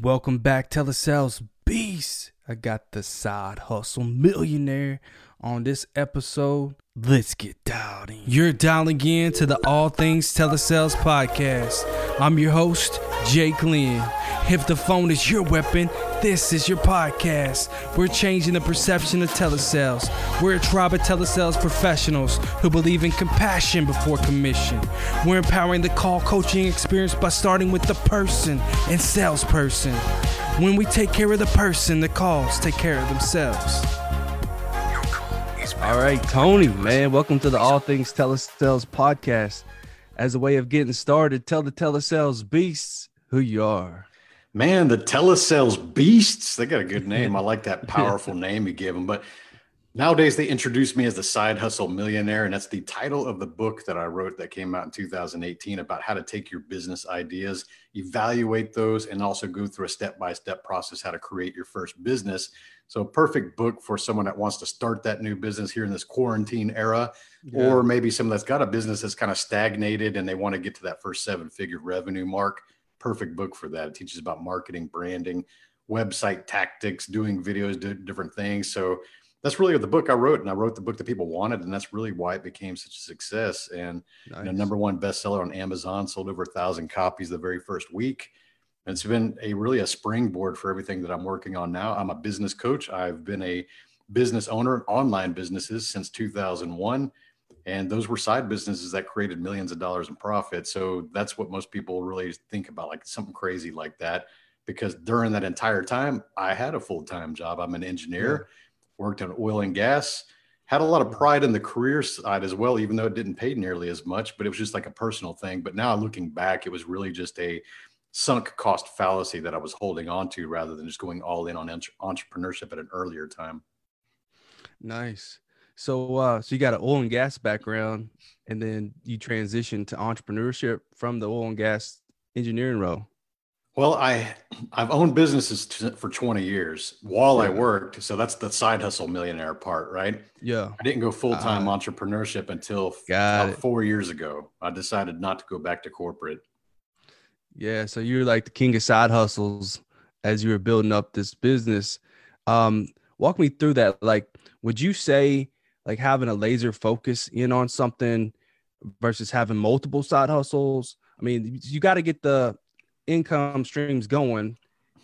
Welcome back, Telesales. I got the side hustle millionaire on this episode. Let's get dialed in. You're dialing in to the All Things Telesales podcast. I'm your host, Jake Lynn. If the phone is your weapon, this is your podcast. We're changing the perception of telesales. We're a tribe of telesales professionals who believe in compassion before commission. We're empowering the call coaching experience by starting with the person and salesperson. When we take care of the person, the calls take care of themselves. All right, Tony, man, welcome to the All Things Telesales podcast. As a way of getting started, tell the telesales beasts who you are. Man, the telesales beasts, they got a good name. I like that powerful name you give them. But nowadays they introduce me as the side hustle millionaire. And that's the title of the book that I wrote that came out in 2018 about how to take your business ideas, evaluate those, and also go through a step by step process how to create your first business. So, perfect book for someone that wants to start that new business here in this quarantine era, yeah. or maybe someone that's got a business that's kind of stagnated and they want to get to that first seven figure revenue mark perfect book for that. It teaches about marketing, branding, website tactics, doing videos, different things. So that's really the book I wrote, and I wrote the book that people wanted, and that's really why it became such a success. And nice. you know, number one bestseller on Amazon, sold over a thousand copies the very first week. And it's been a really a springboard for everything that I'm working on now. I'm a business coach. I've been a business owner, online businesses since 2001 and those were side businesses that created millions of dollars in profit so that's what most people really think about like something crazy like that because during that entire time i had a full-time job i'm an engineer yeah. Worked in oil and gas had a lot of pride in the career side as well even though it didn't pay nearly as much but it was just like a personal thing. But now looking back it was really just a sunk cost fallacy that i was holding on to rather than just going all in on entrepreneurship at an earlier time. Nice. So, uh, so you got an oil and gas background, and then you transitioned to entrepreneurship from the oil and gas engineering role. Well, I I've owned businesses t- for 20 years while yeah. I worked, so that's the side hustle millionaire part, right? Yeah. I didn't go full time uh, entrepreneurship until about four years ago. I decided not to go back to corporate. Yeah, so you're like the king of side hustles as you were building up this business. Um, walk me through that. Like, would you say like having a laser focus in on something versus having multiple side hustles. I mean, you got to get the income streams going.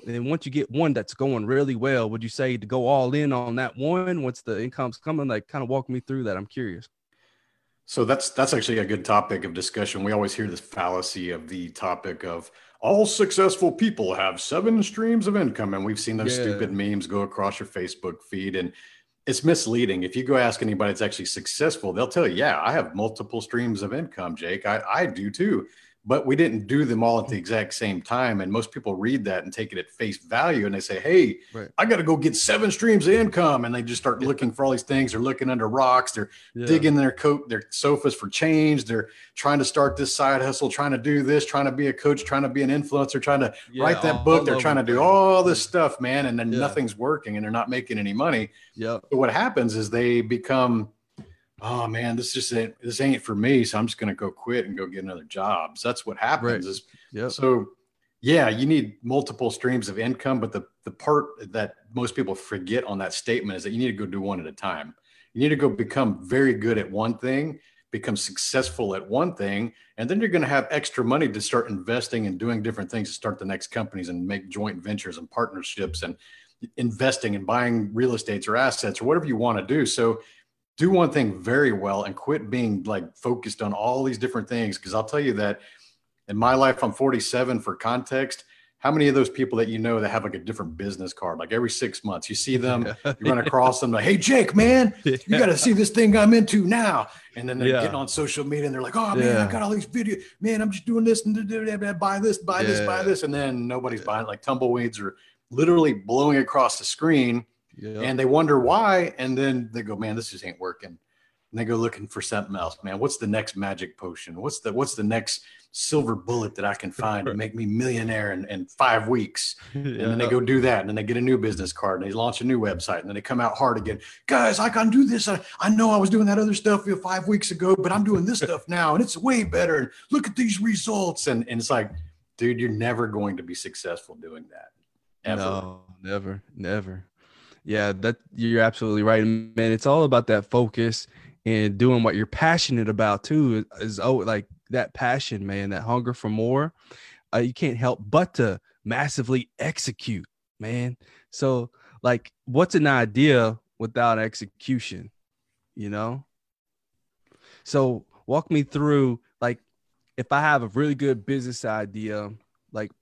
And then once you get one that's going really well, would you say to go all in on that one once the income's coming? Like, kind of walk me through that. I'm curious. So that's that's actually a good topic of discussion. We always hear this fallacy of the topic of all successful people have seven streams of income, and we've seen those yeah. stupid memes go across your Facebook feed. And it's misleading. If you go ask anybody that's actually successful, they'll tell you, yeah, I have multiple streams of income, Jake. I, I do too but we didn't do them all at the exact same time. And most people read that and take it at face value and they say, Hey, right. I got to go get seven streams of income. And they just start looking for all these things. They're looking under rocks. They're yeah. digging their coat, their sofas for change. They're trying to start this side hustle, trying to do this, trying to be a coach, trying to be an influencer, trying to yeah, write that all, book. All they're trying to do all this stuff, man. And then nothing's working and they're not making any money. Yeah. So what happens is they become oh man, this just ain't this ain't for me. So I'm just gonna go quit and go get another job. So that's what happens. Right. Is yep. so yeah, you need multiple streams of income, but the the part that most people forget on that statement is that you need to go do one at a time. You need to go become very good at one thing, become successful at one thing, and then you're going to have extra money to start investing and doing different things to start the next companies and make joint ventures and partnerships and investing and buying real estates or assets or whatever you want to do. So do one thing very well and quit being like focused on all these different things. Cause I'll tell you that in my life, I'm 47 for context. How many of those people that you know that have like a different business card, like every six months, you see them, you run across them, like, "Hey, Jake, man, you got to see this thing I'm into now." And then they're yeah. getting on social media and they're like, "Oh man, yeah. I got all these videos. Man, I'm just doing this and buy this, buy yeah. this, buy this," and then nobody's buying. it. Like tumbleweeds are literally blowing across the screen and they wonder why. And then they go, man, this just ain't working. And they go looking for something else, man. What's the next magic potion? What's the what's the next silver bullet that I can find to make me millionaire in, in five weeks? And yeah. then they go do that. And then they get a new business card and they launch a new website. And then they come out hard again. Guys, I can do this. I, I know I was doing that other stuff five weeks ago, but I'm doing this stuff now and it's way better. And look at these results. And, and it's like, dude, you're never going to be successful doing that Ever. No, never, never. Yeah, that you're absolutely right, man. It's all about that focus and doing what you're passionate about too. Is oh, like that passion, man, that hunger for more. Uh, you can't help but to massively execute, man. So, like, what's an idea without execution? You know. So, walk me through like if I have a really good business idea, like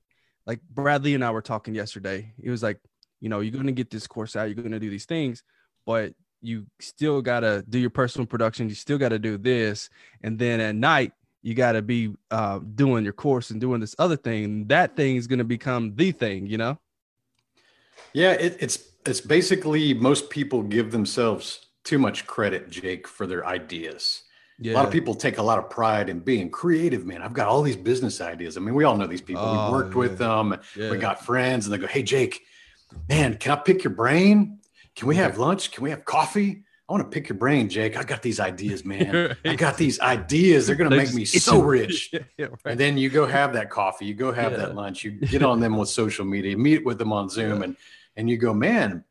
like Bradley and I were talking yesterday. He was like, you know, you're gonna get this course out, you're gonna do these things, but you still gotta do your personal production, you still gotta do this, and then at night you gotta be uh, doing your course and doing this other thing. That thing is gonna become the thing, you know. Yeah, it, it's it's basically most people give themselves too much credit, Jake, for their ideas. Yeah. A lot of people take a lot of pride in being creative, man. I've got all these business ideas. I mean, we all know these people. Oh, we worked yeah. with them. Yeah. We got friends, and they go, "Hey, Jake, man, can I pick your brain? Can we have lunch? Can we have coffee? I want to pick your brain, Jake. I got these ideas, man. I got these ideas. They're going to make me so rich. yeah, right. And then you go have that coffee. You go have that lunch. You get on them with social media. Meet with them on Zoom, and and you go, man,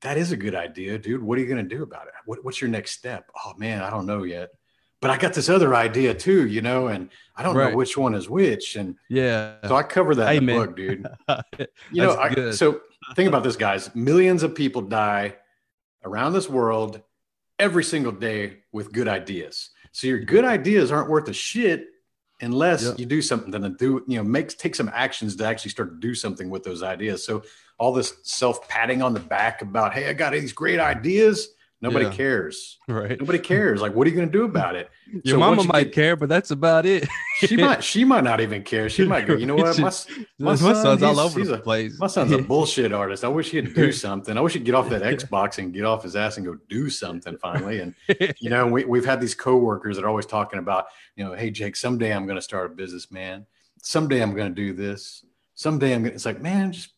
that is a good idea, dude. What are you going to do about it? What, what's your next step? Oh man, I don't know yet but I got this other idea too, you know, and I don't right. know which one is which. And yeah, so I cover that Amen. in the book, dude. you know, I, so think about this, guys. Millions of people die around this world every single day with good ideas. So your good ideas aren't worth a shit unless yep. you do something to do, you know, makes take some actions to actually start to do something with those ideas. So all this self patting on the back about, hey, I got these great ideas Nobody yeah. cares. Right. Nobody cares. Like, what are you going to do about it? Your so mama you might get, care, but that's about it. she might. She might not even care. She might go. You know what? My, my, son, son's all over the a, place. My son's a bullshit artist. I wish he'd do something. I wish he'd get off that Xbox and get off his ass and go do something finally. And you know, we we've had these coworkers that are always talking about, you know, hey Jake, someday I'm going to start a business, man. Someday I'm going to do this. Someday I'm going. to It's like, man, just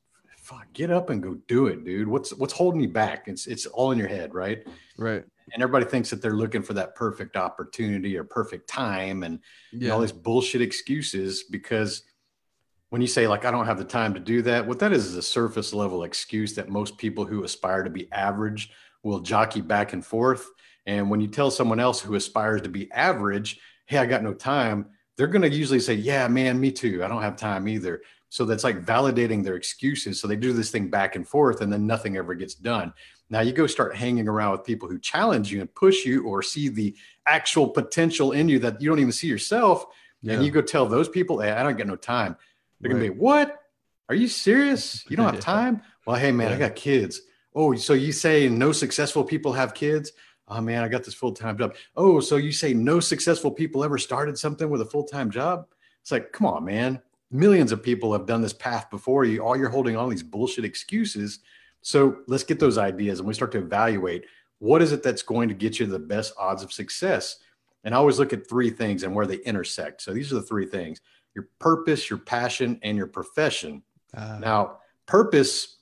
fuck, get up and go do it, dude. What's what's holding you back? It's it's all in your head, right? Right. And everybody thinks that they're looking for that perfect opportunity or perfect time and, yeah. all these bullshit excuses because when you say like I don't have the time to do that, what that is is a surface level excuse that most people who aspire to be average will jockey back and forth. And when you tell someone else who aspires to be average, hey, I got no time, they're going to usually say, yeah, man, me too. I don't have time either. So that's like validating their excuses. So they do this thing back and forth, and then nothing ever gets done. Now you go start hanging around with people who challenge you and push you or see the actual potential in you that you don't even see yourself. Yeah. And you go tell those people, hey, I don't get no time. They're right. gonna be, what? Are you serious? You don't have time? Well, hey man, yeah. I got kids. Oh, so you say no successful people have kids? Oh man, I got this full-time job. Oh, so you say no successful people ever started something with a full-time job? It's like, come on, man millions of people have done this path before you. All you're holding on these bullshit excuses. So let's get those ideas and we start to evaluate what is it that's going to get you the best odds of success. And I always look at three things and where they intersect. So these are the three things your purpose, your passion, and your profession. Uh, now, purpose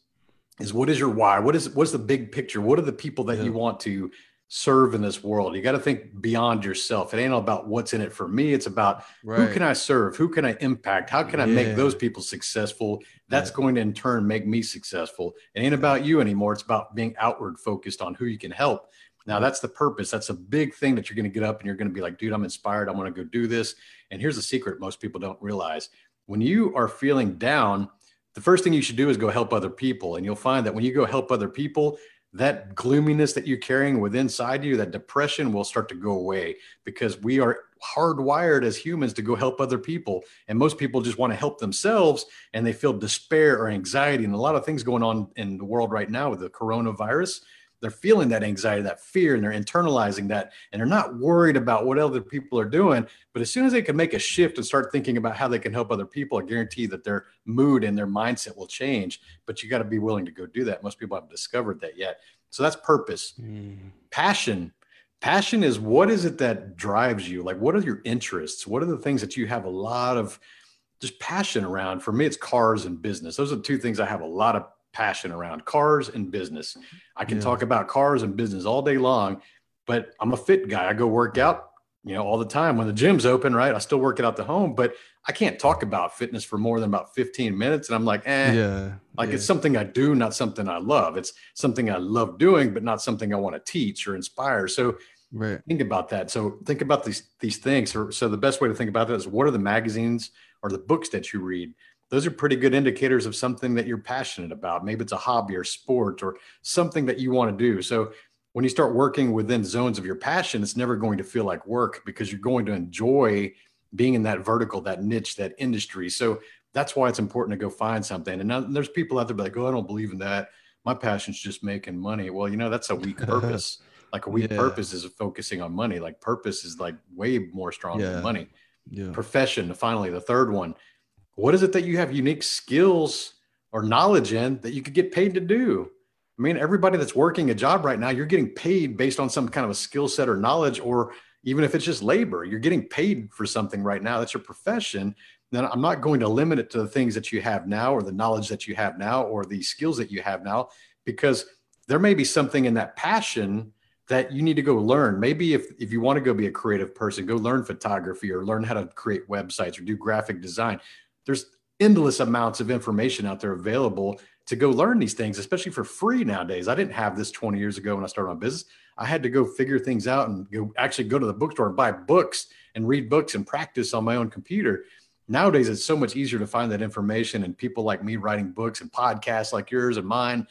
is what is your why? What is what's the big picture? What are the people that yeah. you want to serve in this world. You got to think beyond yourself. It ain't all about what's in it for me. It's about right. who can I serve? Who can I impact? How can I yeah. make those people successful? That's yeah. going to in turn make me successful. It ain't about you anymore. It's about being outward focused on who you can help. Now that's the purpose. That's a big thing that you're going to get up and you're going to be like, dude, I'm inspired. I want to go do this. And here's the secret most people don't realize. When you are feeling down, the first thing you should do is go help other people. And you'll find that when you go help other people, that gloominess that you're carrying with inside you, that depression will start to go away because we are hardwired as humans to go help other people. And most people just want to help themselves and they feel despair or anxiety and a lot of things going on in the world right now with the coronavirus they're feeling that anxiety, that fear, and they're internalizing that, and they're not worried about what other people are doing. But as soon as they can make a shift and start thinking about how they can help other people, I guarantee that their mood and their mindset will change. But you got to be willing to go do that. Most people haven't discovered that yet. So that's purpose. Mm. Passion. Passion is what is it that drives you? Like, what are your interests? What are the things that you have a lot of just passion around? For me, it's cars and business. Those are the two things I have a lot of passion around cars and business. I can yeah. talk about cars and business all day long, but I'm a fit guy. I go work out. you know, all the time when the gym's open, right? I still work it out the home, but I can't talk about fitness for more than about 15 minutes. And I'm like, eh, yeah, like yeah. it's something I do, not something I love. It's something I love doing, but not something I want to teach or inspire. So right. think about that. So think about these, these things. So, so the best way to think about that is what are the magazines or the books that you read? Those are pretty good indicators of something that you're passionate about. Maybe it's a hobby or sport or something that you want to do. So when you start working within zones of your passion, it's never going to feel like work because you're going to enjoy being in that vertical, that niche, that industry. So that's why it's important to go find something. And now there's people out there like, oh, I don't believe in that. My passion's just making money. Well, you know, that's a weak purpose. like a weak yeah. purpose is focusing on money. Like purpose is like way more strong yeah. than money. Yeah. Profession, finally, the third one. What is it that you have unique skills or knowledge in that you could get paid to do? I mean, everybody that's working a job right now, you're getting paid based on some kind of a skill set or knowledge, or even if it's just labor, you're getting paid for something right now. That's your profession. Then I'm not going to limit it to the things that you have now, or the knowledge that you have now, or the skills that you have now, because there may be something in that passion that you need to go learn. Maybe if, if you want to go be a creative person, go learn photography or learn how to create websites or do graphic design. There's endless amounts of information out there available to go learn these things, especially for free nowadays. I didn't have this 20 years ago when I started my business. I had to go figure things out and go actually go to the bookstore and buy books and read books and practice on my own computer. Nowadays, it's so much easier to find that information and people like me writing books and podcasts like yours and mine.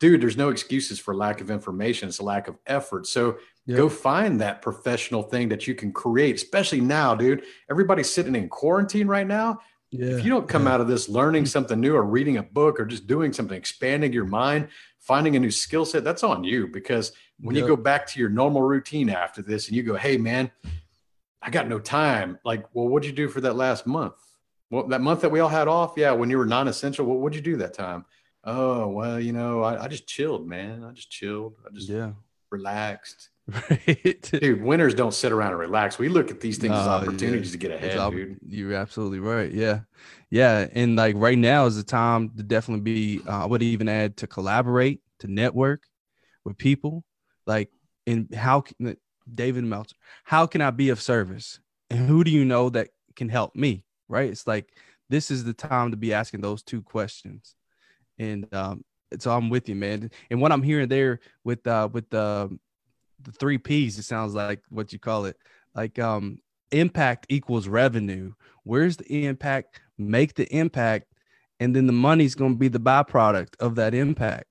Dude, there's no excuses for lack of information. It's a lack of effort. So yep. go find that professional thing that you can create, especially now, dude. Everybody's sitting in quarantine right now. Yeah. If you don't come yeah. out of this learning something new or reading a book or just doing something, expanding your mind, finding a new skill set, that's on you. Because when you go back to your normal routine after this and you go, hey, man, I got no time. Like, well, what'd you do for that last month? Well, that month that we all had off, yeah, when you were non essential, what would you do that time? Oh, well, you know, I, I just chilled, man. I just chilled. I just yeah. relaxed. Right. dude, winners don't sit around and relax. We look at these things as opportunities yeah. to get ahead, op- dude. You're absolutely right. Yeah. Yeah. And like right now is the time to definitely be, uh, I would even add to collaborate, to network with people. Like, and how can David Meltzer, how can I be of service? And who do you know that can help me? Right. It's like, this is the time to be asking those two questions. And, um, so I'm with you, man. And what I'm hearing there with uh with the the three P's, it sounds like what you call it. Like um impact equals revenue. Where's the impact? Make the impact, and then the money's gonna be the byproduct of that impact.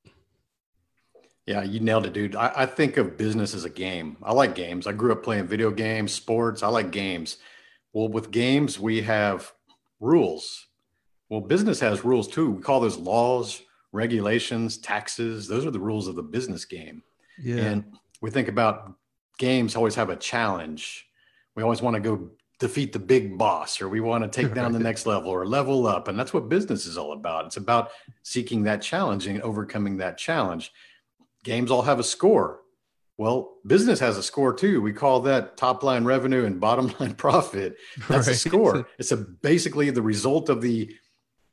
Yeah, you nailed it, dude. I, I, think of business as a game. I like games. I grew up playing video games, sports. I like games. Well, with games, we have rules. Well, business has rules too. We call those laws, regulations, taxes. Those are the rules of the business game. Yeah. And we think about games always have a challenge. We always want to go defeat the big boss or we want to take down the next level or level up. And that's what business is all about. It's about seeking that challenge and overcoming that challenge. Games all have a score. Well, business has a score too. We call that top line revenue and bottom line profit. That's right. a score. It's a basically the result of the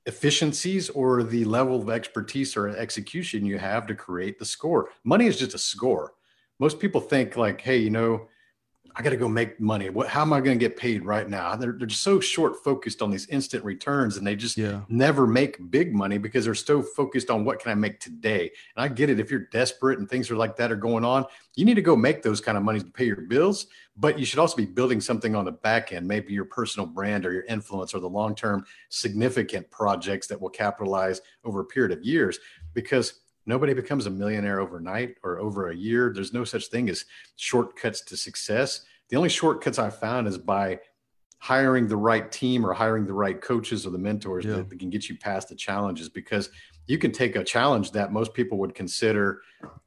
efficiencies or the level of expertise or execution you have to create the score. Money is just a score most people think like, hey, you know, I got to go make money. What, how am I going to get paid right now? They're, they're just so short focused on these instant returns and they just yeah. never make big money because they're so focused on what can I make today. And I get it. If you're desperate and things are like that are going on, you need to go make those kind of money to pay your bills. But you should also be building something on the back end, maybe your personal brand or your influence or the long term significant projects that will capitalize over a period of years. Because Nobody becomes a millionaire overnight or over a year. There's no such thing as shortcuts to success. The only shortcuts I've found is by hiring the right team or hiring the right coaches or the mentors yeah. that, that, can get you past the challenges because you can take a challenge that most people would consider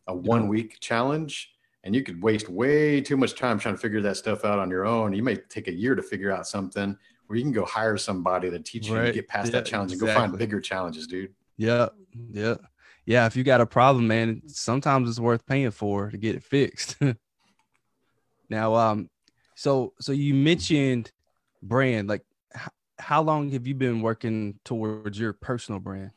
a one week challenge and you could waste way too much time trying to figure that stuff out on your own. You may take a year to figure out something where you can go hire somebody to teach right. you to get past yeah, that challenge exactly. and go find bigger challenges, dude. Yeah. Yeah yeah, if you got a problem, man, sometimes it's worth paying for to get it fixed. now, um, so so you mentioned brand. Like, h- how long have you been working towards your personal brand?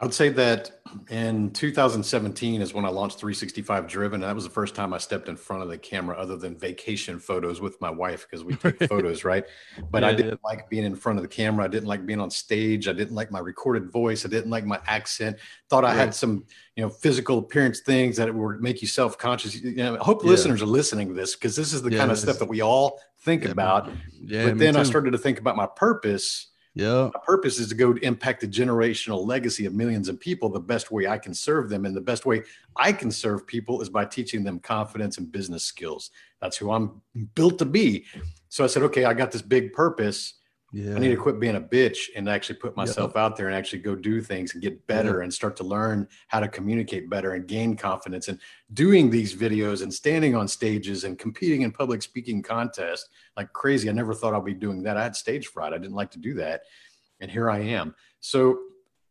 I would say that in 2017 is when I launched 365 Driven. And that was the first time I stepped in front of the camera, other than vacation photos with my wife, because we take photos, right? But yeah, I didn't yeah. like being in front of the camera. I didn't like being on stage. I didn't like my recorded voice. I didn't like my accent. Thought I right. had some, you know, physical appearance things that would make you self conscious. You know, I hope yeah. listeners are listening to this because this is the kind of stuff that we all think about. Yeah, but then I started to think about my purpose yeah. My purpose is to go impact the generational legacy of millions of people the best way I can serve them. And the best way I can serve people is by teaching them confidence and business skills. That's who I'm built to be. So I said, okay, I got this big purpose. Yeah. I need to quit being a bitch and actually put myself out there and actually go do things and get better and start to learn how to communicate better and gain confidence. And doing these videos and standing on stages and competing in public speaking contests like crazy. I never thought I'd be doing that. I had stage fright. I didn't like to do that. And here I am. So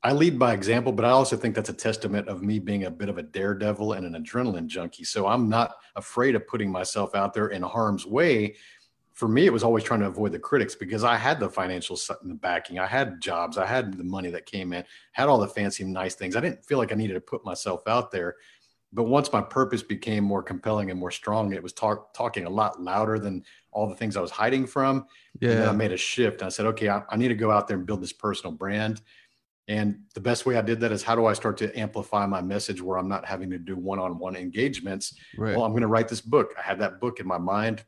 I lead by example, but I also think that's a testament of me being a bit of a daredevil and an adrenaline junkie. So I'm not afraid of putting myself out there in harm's way for me, it was always trying to avoid the critics because I had the financial the backing, I had jobs, I had the money that came in, had all the fancy, nice things. I didn't feel like I needed to put myself out there. But once my purpose became more compelling and more strong, it was talk, talking a lot louder than all the things I was hiding from. Yeah. And then I made a shift. I said, okay, I, I need to go out there and build this personal brand. And the best way I did that is how do I start to amplify my message where I'm not having to do one on one engagements? Right. Well, I'm going to write this book. I had that book in my mind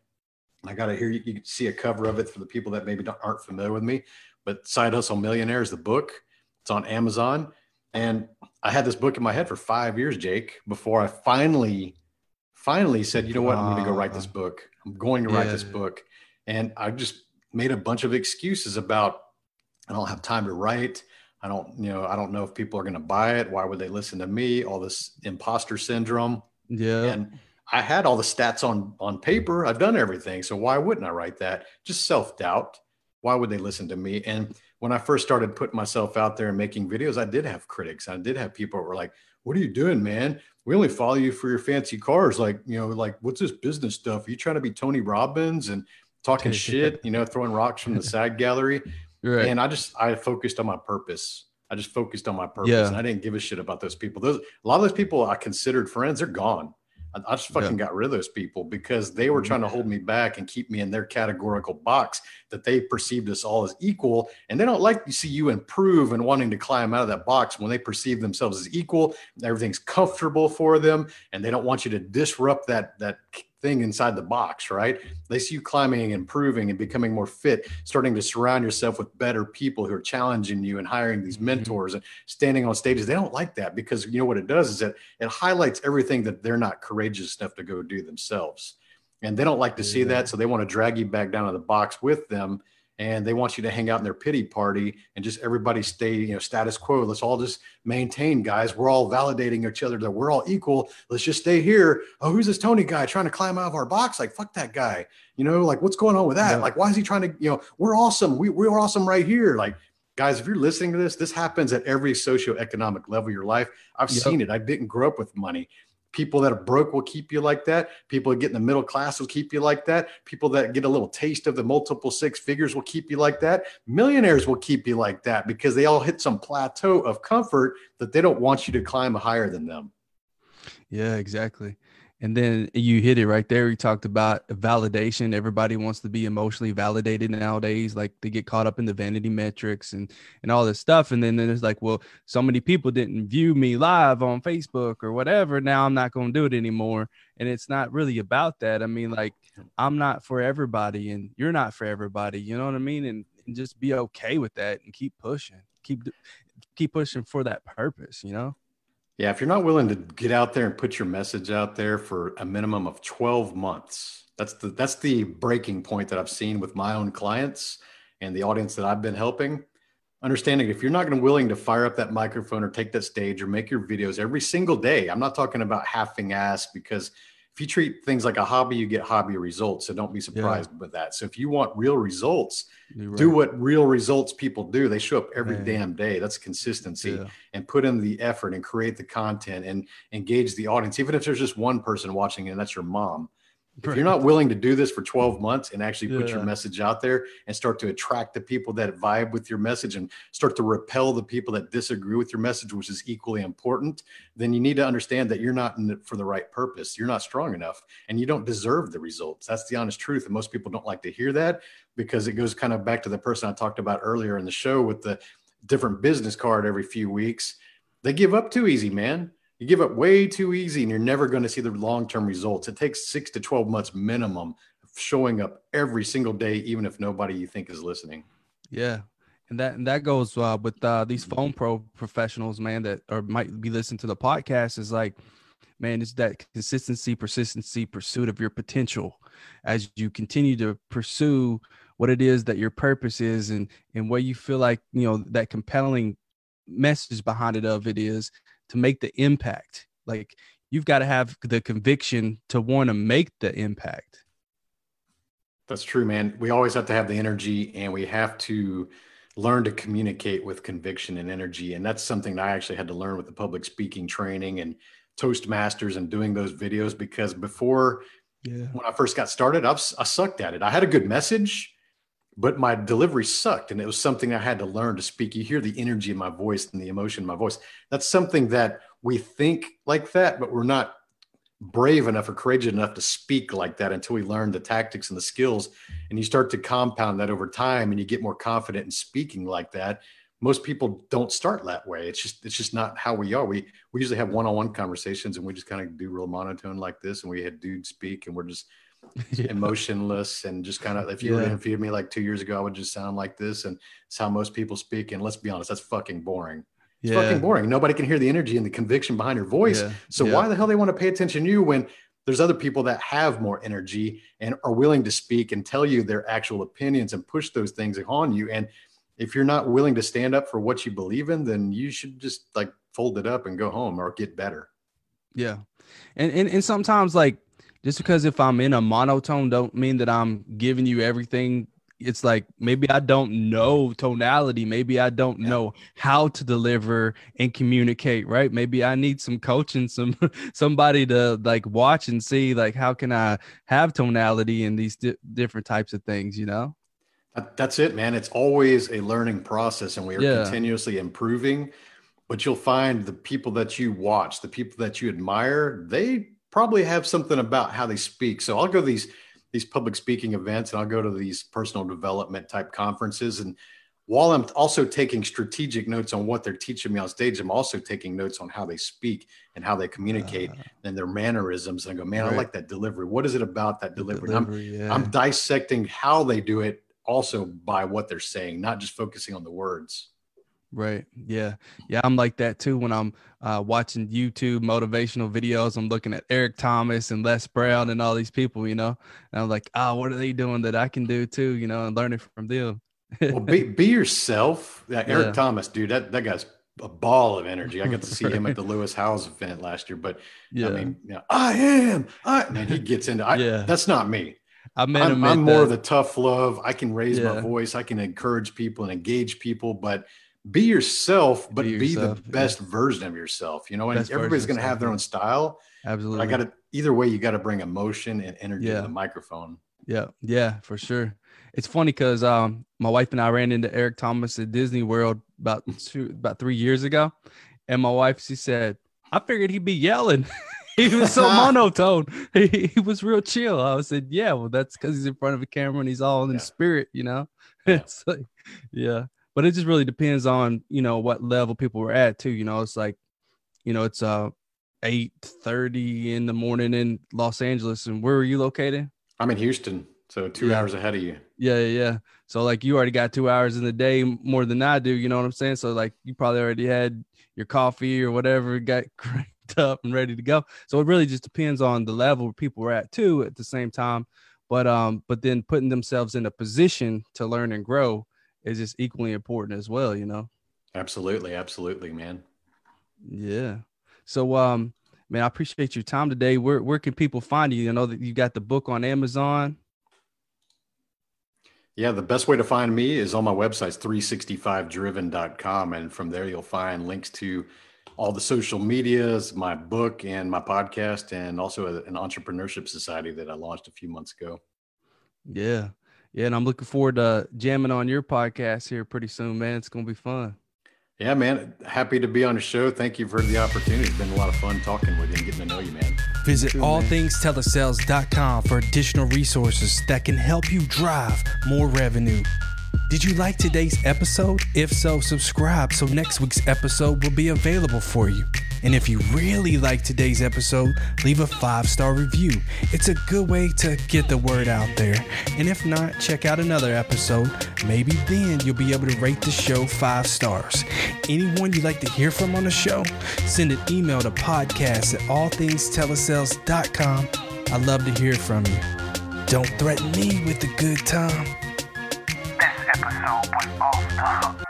I got to hear You, you can see a cover of it for the people that maybe aren't familiar with me. But Side Hustle Millionaire is the book. It's on Amazon. And I had this book in my head for five years, Jake, before I finally, finally said, you know what, I'm going to go write this ah. book. I'm going to write yeah. this book. And I just made a bunch of excuses about I don't have time to write. I don't, you know, I don't know if people are going to buy it. Why would they listen to me? All this imposter syndrome. Yeah. And I had all the stats on on paper. I've done everything. So why wouldn't I write that? Just self-doubt. Why would they listen to me? And when I first started putting myself out there and making videos, I did have critics. I did have people were like, "What are you doing, man? We only follow you for your fancy cars. Like, you know, like what's this business stuff? Are you trying to be Tony Robbins and talking shit, you know, throwing rocks from the SAG gallery?" Right. And I just I focused on my purpose. I just focused on my purpose yeah. and I didn't give a shit about those people. Those a lot of those people I considered friends, they're gone. I, just fucking yeah. got rid of those people because they were mm-hmm. trying to hold me back and keep me in their categorical box that they perceived us all as equal. And they don't like to see you improve and wanting to climb out of that box when they perceive themselves as equal. Everything's comfortable for them, and they don't want you to disrupt that that thing inside the box, right? They see you climbing, improving, and becoming more fit, starting to surround yourself with better people who are challenging you and hiring these mm-hmm. mentors and standing on stages. They don't like that because you know what it does is that it highlights everything that they're not courageous enough to go do themselves. And they don't like to see that. So they want to drag you back down to the box with them and they want you to hang out in their pity party and just everybody stay you know status quo. Let's all just maintain guys. We're all validating each other that we're all equal. Let's just stay here. Oh who's this tony guy trying to climb out of our box? Like fuck that guy. You know like what's going on with that? Yeah. like why is he trying to you know we're awesome. We, we're awesome right here. Like guys if you're listening to this this happens at every socioeconomic level of your life. I've yep. seen it. I didn't grow up with money People that are broke will keep you like that. People that get in the middle class will keep you like that. People that get a little taste of the multiple six figures will keep you like that. Millionaires will keep you like that because they all hit some plateau of comfort that they don't want you to climb higher than them. Yeah, exactly. And then you hit it right there. You talked about validation. Everybody wants to be emotionally validated nowadays. Like they get caught up in the vanity metrics and and all this stuff. And then, then it's like, well, so many people didn't view me live on Facebook or whatever. Now I'm not going to do it anymore. And it's not really about that. I mean, like I'm not for everybody, and you're not for everybody. You know what I mean? And, and just be okay with that and keep pushing. Keep keep pushing for that purpose. You know. Yeah, if you're not willing to get out there and put your message out there for a minimum of 12 months, that's the that's the breaking point that I've seen with my own clients and the audience that I've been helping. Understanding if you're not going to willing to fire up that microphone or take that stage or make your videos every single day, I'm not talking about halving ass because if you treat things like a hobby, you get hobby results. So don't be surprised yeah. with that. So if you want real results, right. do what real results people do. They show up every Man. damn day. That's consistency yeah. and put in the effort and create the content and engage the audience. Even if there's just one person watching and that's your mom, If you're not willing to do this for 12 months and actually put yeah. your message out there and start to attract the people that vibe with your message and start to repel the people that disagree with your message, which is equally important, then you need to understand that you're not in it for the right purpose. You're not strong enough and you don't deserve the results. That's the honest truth. And most people don't like to hear that because it goes kind of back to the person I talked about earlier in the show with the different business card every few weeks. They give up too easy, man you give up way too easy and you're never going to see the long-term results. It takes six to 12 months minimum showing up every single day, even if nobody you think is listening. Yeah. And that and that goes uh, with uh, these phone pro professionals, man, that or might be listening to the podcast is like, man, it's that consistency, persistency, pursuit of your potential as you continue to pursue what it is that your purpose is and and what you feel like, you know, that compelling message behind it of it is to make the impact. Like you've got to have the conviction to want to make the impact. That's true, man. We always have to have the energy and we have to learn to communicate with conviction and energy. And that's something that I actually had to learn with the public speaking training and Toastmasters and doing those videos because before yeah. when I first got started, I, was, I sucked at it. I had a good message, but my delivery sucked and it was something i had to learn to speak. You hear the energy in my voice and the emotion in my voice. That's something that we think like that but we're not brave enough or courageous enough to speak like that until we learn the tactics and the skills and you start to compound that over time and you get more confident in speaking like that. Most people don't start that way. It's just it's just not how we are. We we usually have one-on-one conversations and we just kind of do real monotone like this and we had dudes speak and we're just yeah. emotionless and just kind of if you yeah. were to interview me like two years ago, I would just sound like this. And it's how most people speak. And let's be honest, that's fucking boring. It's yeah. fucking boring. Nobody can hear the energy and the conviction behind your voice. So why the hell they want to pay attention to you when there's other people that have more energy and are willing to speak and tell you their actual opinions and push those things on you. And if you're not willing to stand up for what you believe in, then you should just like fold it up and go home or get better. Yeah. And and, and sometimes like just because if I'm in a monotone don't mean that I'm giving you everything. It's like maybe I don't know tonality. Maybe I don't yeah. know how to deliver and communicate, right? Maybe I need some coaching, some somebody to like watch and see like how can I have tonality in these di- different types of things, you know? That's it, man. It's always a learning process and we are yeah. continuously improving. But you'll find the people that you watch, the people that you admire, they probably have something about how they speak. So I'll go to these these public speaking events and I'll go to these personal development type conferences and while I'm also taking strategic notes on what they're teaching me on stage, I'm also taking notes on how they speak and how they communicate uh, and their mannerisms. And I go, man, right. I like that delivery. What is it about that delivery? delivery I'm, yeah. I'm dissecting how they do it also by what they're saying, not just focusing on the words. Right. Yeah. Yeah. I'm like that too. When I'm uh, watching YouTube motivational videos, I'm looking at Eric Thomas and Les Brown and all these people, you know, and I'm like, oh, what are they doing that I can do too, you know, and learning from them. well, be, be yourself. Yeah, Eric yeah. Thomas, dude, that, that guy's a ball of energy. I got to see right. him at the Lewis Howes event last year, but yeah. I mean, you know, I am, I man, he gets into, I, yeah. that's not me. I met I'm, I'm more of the tough love. I can raise yeah. my voice. I can encourage people and engage people, but be yourself, but be, yourself, be the best yeah. version of yourself. You know, and best everybody's going to have their own style. Absolutely. I got to either way. You got to bring emotion and energy yeah. to the microphone. Yeah, yeah, for sure. It's funny because um, my wife and I ran into Eric Thomas at Disney World about two, about three years ago, and my wife she said, "I figured he'd be yelling." he was so monotone. He, he, was real chill. I said, "Yeah, well, that's because he's in front of a camera and he's all in yeah. spirit, you know." Yeah. it's like, yeah but it just really depends on you know what level people were at too you know it's like you know it's uh 8 30 in the morning in los angeles and where are you located? I'm in houston so two yeah. hours ahead of you. Yeah yeah so like you already got two hours in the day more than i do you know what i'm saying? So like you probably already had your coffee or whatever got cranked up and ready to go. So it really just depends on the level people were at too at the same time. But um but then putting themselves in a position to learn and grow is just equally important as well, you know? Absolutely. Absolutely, man. Yeah. So, um, man, I appreciate your time today. Where, where can people find you? You know that you got the book on Amazon. Yeah, the best way to find me is on my website, 365driven.com. And from there, you'll find links to all the social medias, my book, and my podcast, and also an entrepreneurship society that I launched a few months ago. Yeah. Yeah. And I'm looking forward to jamming on your podcast here pretty soon, man. It's going to be fun. Yeah, man. Happy to be on the show. Thank you for the opportunity. It's been a lot of fun talking with you and getting to know you, man. Visit allthingstelesales.com for additional resources that can help you drive more revenue. Did you like today's episode? If so, subscribe so next week's episode will be available for you. And if you really like today's episode, leave a five star review. It's a good way to get the word out there. And if not, check out another episode. Maybe then you'll be able to rate the show five stars. Anyone you'd like to hear from on the show, send an email to podcast at allthingstelesales.com. I'd love to hear from you. Don't threaten me with a good time This episode was off the hook.